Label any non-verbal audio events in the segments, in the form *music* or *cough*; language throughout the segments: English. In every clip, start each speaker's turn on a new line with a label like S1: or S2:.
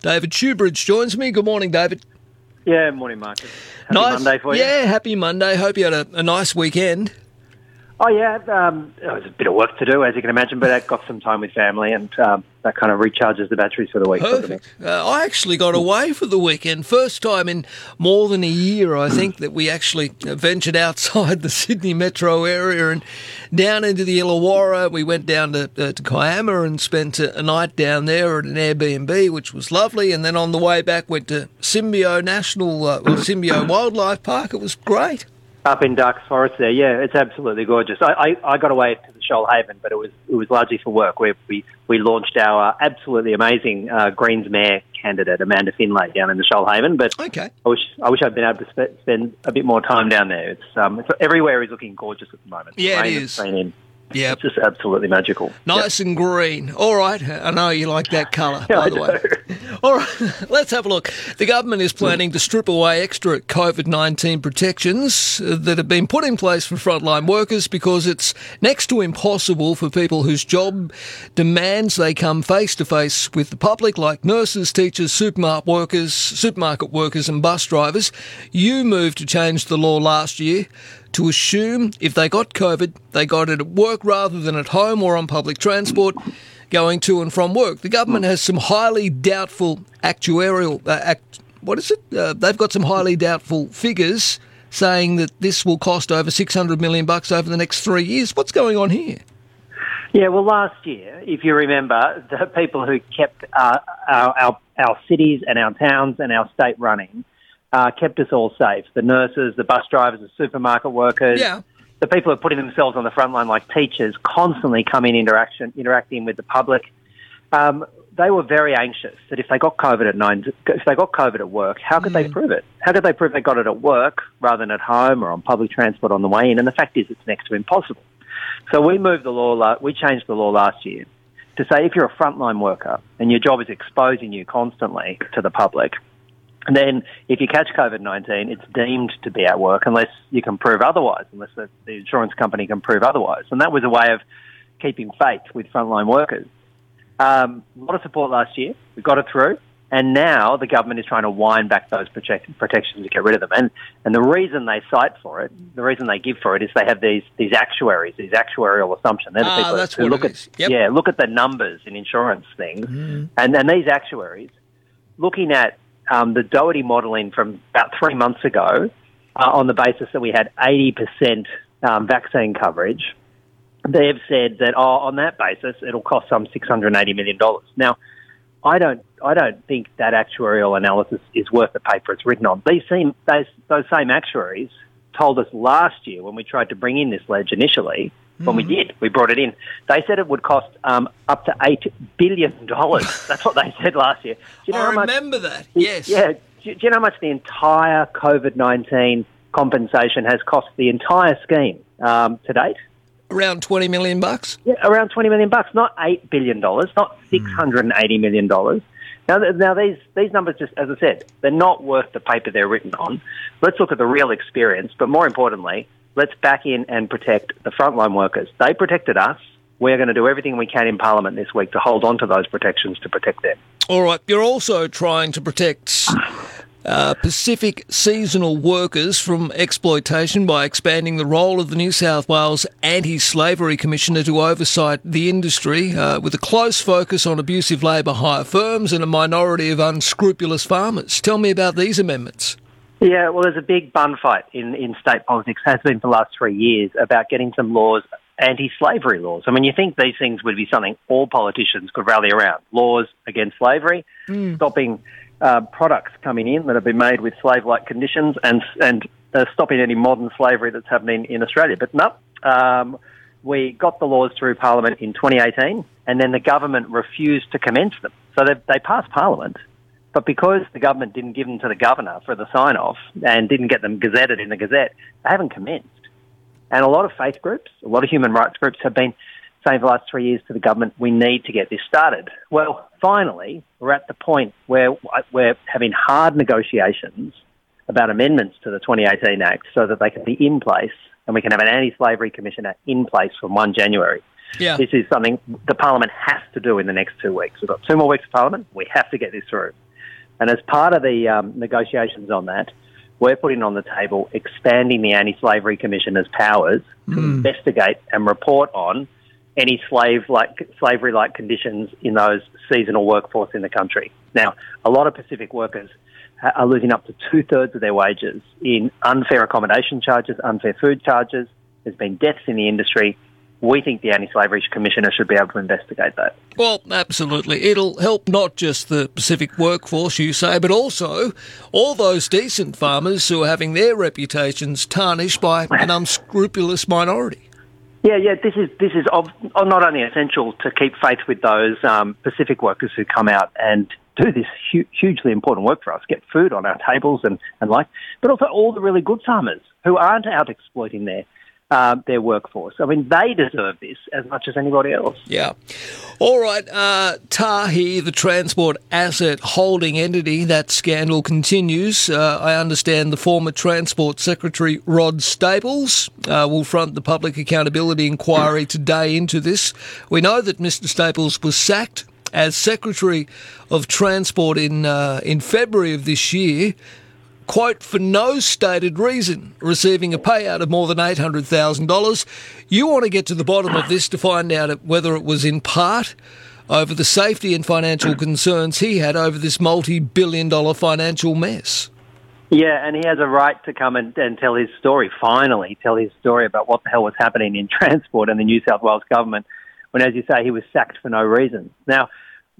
S1: David Shoebridge joins me. Good morning, David.
S2: Yeah, morning, Marcus. Happy
S1: nice.
S2: Monday for you.
S1: Yeah, happy Monday. Hope you had a, a nice weekend.
S2: Oh, yeah. Um, it was a bit of work to do, as you can imagine, but I got some time with family, and um, that kind of recharges the batteries for the week.
S1: Perfect. Uh, I actually got away for the weekend. First time in more than a year, I think, that we actually uh, ventured outside the *laughs* Sydney metro area and down into the Illawarra. We went down to, uh, to Kiama and spent a, a night down there at an Airbnb, which was lovely. And then on the way back, went to Symbio National, uh, Symbio Wildlife Park. It was great.
S2: Up in Darkes Forest there, yeah, it's absolutely gorgeous. I, I, I got away to the Shoalhaven, but it was it was largely for work. We we, we launched our absolutely amazing uh, Greens Mayor candidate, Amanda Findley, down in the Shoalhaven. But
S1: Okay.
S2: I wish I wish I'd been able to spe- spend a bit more time down there. It's um, it's, everywhere is looking gorgeous at the moment.
S1: Yeah, it
S2: Rain has
S1: is.
S2: in.
S1: Yeah.
S2: It's just absolutely magical.
S1: Nice and green. All right. I know you like that colour, *laughs*
S2: Yeah,
S1: by
S2: I
S1: the way. *laughs* All right. *laughs* Let's have a look. The government is planning to strip away extra COVID 19 protections that have been put in place for frontline workers because it's next to impossible for people whose job demands they come face to face with the public, like nurses, teachers, supermarket workers, supermarket workers, and bus drivers. You moved to change the law last year to assume if they got COVID, they got it at work rather than at home or on public transport going to and from work. The government has some highly doubtful actuarial, uh, act, what is it? Uh, they've got some highly doubtful figures saying that this will cost over 600 million bucks over the next three years. What's going on here?
S2: Yeah, well, last year, if you remember, the people who kept uh, our, our our cities and our towns and our state running uh, kept us all safe. The nurses, the bus drivers, the supermarket workers,
S1: Yeah.
S2: The people who are putting themselves on the front line, like teachers, constantly come in interaction, interacting with the public. Um, they were very anxious that if they got COVID at nine, if they got COVID at work, how could they prove it? How could they prove they got it at work rather than at home or on public transport on the way in? And the fact is, it's next to impossible. So we moved the law. We changed the law last year to say if you're a frontline worker and your job is exposing you constantly to the public, then if you catch COVID 19, it's deemed to be at work unless you can prove otherwise, unless the, the insurance company can prove otherwise. And that was a way of keeping faith with frontline workers. Um, a lot of support last year. We got it through. And now the government is trying to wind back those protect- protections to get rid of them. And, and the reason they cite for it, the reason they give for it is they have these, these actuaries, these actuarial assumptions. They're the
S1: Ah,
S2: people
S1: that's
S2: who look at.
S1: Yep.
S2: yeah, look at the numbers in insurance things. And, and these actuaries, looking at um, the Doherty modelling from about three months ago, uh, on the basis that we had 80% um, vaccine coverage, they've said that oh, on that basis it'll cost some $680 million. Now, I don't, I don't think that actuarial analysis is worth the paper it's written on. These same, those, those same actuaries told us last year when we tried to bring in this ledge initially, when we did, we brought it in. They said it would cost um, up to eight billion dollars. *laughs* That's what they said last year. Do you know
S1: I
S2: how much?
S1: remember that. Yes.
S2: Yeah. Do, do you know how much the entire COVID nineteen compensation has cost the entire scheme um, to date?
S1: Around 20 million bucks.
S2: Yeah, around twenty million bucks, not eight billion dollars, not six hundred and eighty million dollars. Now, now these these numbers, just as I said, they're not worth the paper they're written on. Let's look at the real experience, but more importantly, let's back in and protect the frontline workers. They protected us. We're going to do everything we can in Parliament this week to hold on to those protections to protect them.
S1: All right. You're also trying to protect uh, Pacific seasonal workers from exploitation by expanding the role of the New South Wales Anti Slavery Commissioner to oversight the industry uh, with a close focus on abusive labour hire firms and a minority of unscrupulous farmers. Tell me about these amendments.
S2: Yeah, well, there's a big bun fight in, in state politics, has been for the last three years, about getting some laws, anti slavery laws. I mean, you think these things would be something all politicians could rally around laws against slavery, stopping uh, products coming in that have been made with slave like conditions, and, and uh, stopping any modern slavery that's happening in Australia. But no, um, we got the laws through Parliament in 2018, and then the government refused to commence them. So they, they passed Parliament. But because the government didn't give them to the governor for the sign off and didn't get them gazetted in the Gazette, they haven't commenced. And a lot of faith groups, a lot of human rights groups have been saying for the last three years to the government, we need to get this started. Well, finally, we're at the point where we're having hard negotiations about amendments to the 2018 Act so that they can be in place and we can have an anti-slavery commissioner in place from 1 January.
S1: Yeah.
S2: This is something the Parliament has to do in the next two weeks. We've got two more weeks of Parliament. We have to get this through. And as part of the um, negotiations on that, we're putting on the table expanding the Anti-Slavery Commissioner's powers to
S1: Mm.
S2: investigate and report on any slave like slavery like conditions in those seasonal workforce in the country. Now, a lot of Pacific workers are losing up to two thirds of their wages in unfair accommodation charges, unfair food charges. There's been deaths in the industry. We think the Anti-Slavery Commissioner should be able to investigate that.
S1: Well, absolutely. It'll help not just the Pacific workforce, you say, but also all those decent farmers who are having their reputations tarnished by an *laughs* unscrupulous minority.
S2: Yeah, yeah. This is this is not only essential to keep faith with those um, Pacific workers who come out and do this hu- hugely important work for us, get food on our tables and and like, but also all the really good farmers who aren't out exploiting their um, their workforce. I mean, they deserve this as much as anybody else.
S1: Yeah. All right. Uh, TAHE, the transport asset holding entity, that scandal continues. Uh, I understand the former Transport Secretary Rod Staples uh, will front the public accountability inquiry today into this. We know that Mr. Staples was sacked as Secretary of Transport in uh, in February of this year quote, for no stated reason, receiving a payout of more than $800,000. You want to get to the bottom of this to find out whether it was in part over the safety and financial concerns he had over this multi billion dollar financial mess.
S2: Yeah, and he has a right to come and, and tell his story, finally, tell his story about what the hell was happening in *laughs* transport and the New South Wales government when, as you say, he was sacked for no reason. Now,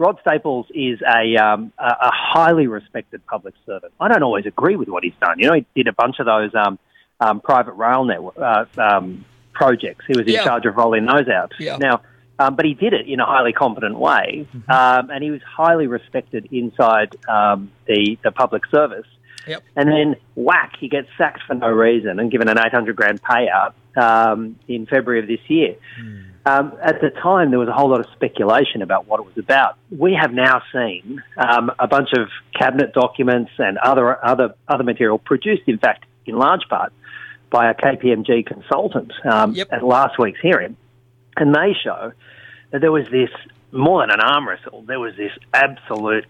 S2: Rod Staples is a, um, a, highly respected public servant. I don't always agree with what he's done. You know, he did a bunch of those um, um, private rail network uh, um, projects. He was in
S1: Yeah.
S2: charge of rolling those out.
S1: Yeah.
S2: Now, um, but he did it in a highly competent way, um, and he was highly respected inside um, the the public service.
S1: Yep.
S2: And then whack, he gets sacked for no reason and given an 800 grand payout um, in February of this year. Um, at the time, there was a whole lot of speculation about what it was about. We have now seen um, a bunch of cabinet documents and other other other material produced, in fact, in large part by a KPMG consultant um,
S1: Yep.
S2: at last week's hearing, and they show that there was this more than an arm wrestle. There was this absolute,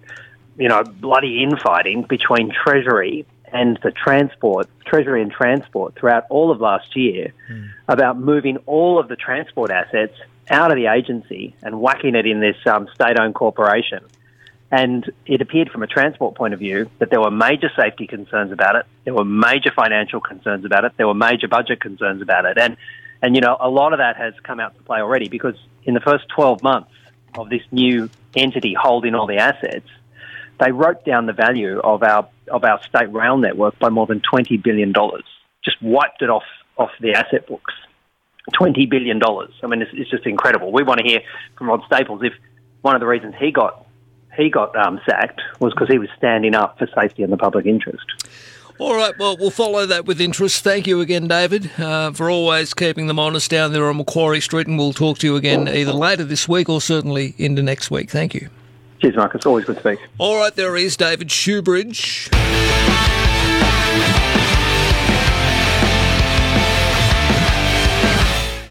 S2: you know, bloody infighting between Treasury and the transport, Treasury and transport throughout all of last year about moving all of the transport assets out of the agency and whacking it in this um, state-owned corporation. And it appeared from a transport point of view that there were major safety concerns about it. There were major financial concerns about it. There were major budget concerns about it. And, and you know, a lot of that has come out to play already because in the first 12 months of this new entity holding all the assets, they wrote down the value of our, of our state rail network by more than $20 billion. Just wiped it off, off the asset books. $20 billion. I mean, it's, it's just incredible. We want to hear from Rod Staples if one of the reasons he got he got um, sacked was because he was standing up for safety and the public interest.
S1: All right, well, we'll follow that with interest. Thank you again, David, uh, for always keeping them honest down there on Macquarie Street, and we'll talk to you again either later this week or certainly into next week. Thank you.
S2: Cheers, Marcus. Always good to speak.
S1: All right, there is David Shoebridge.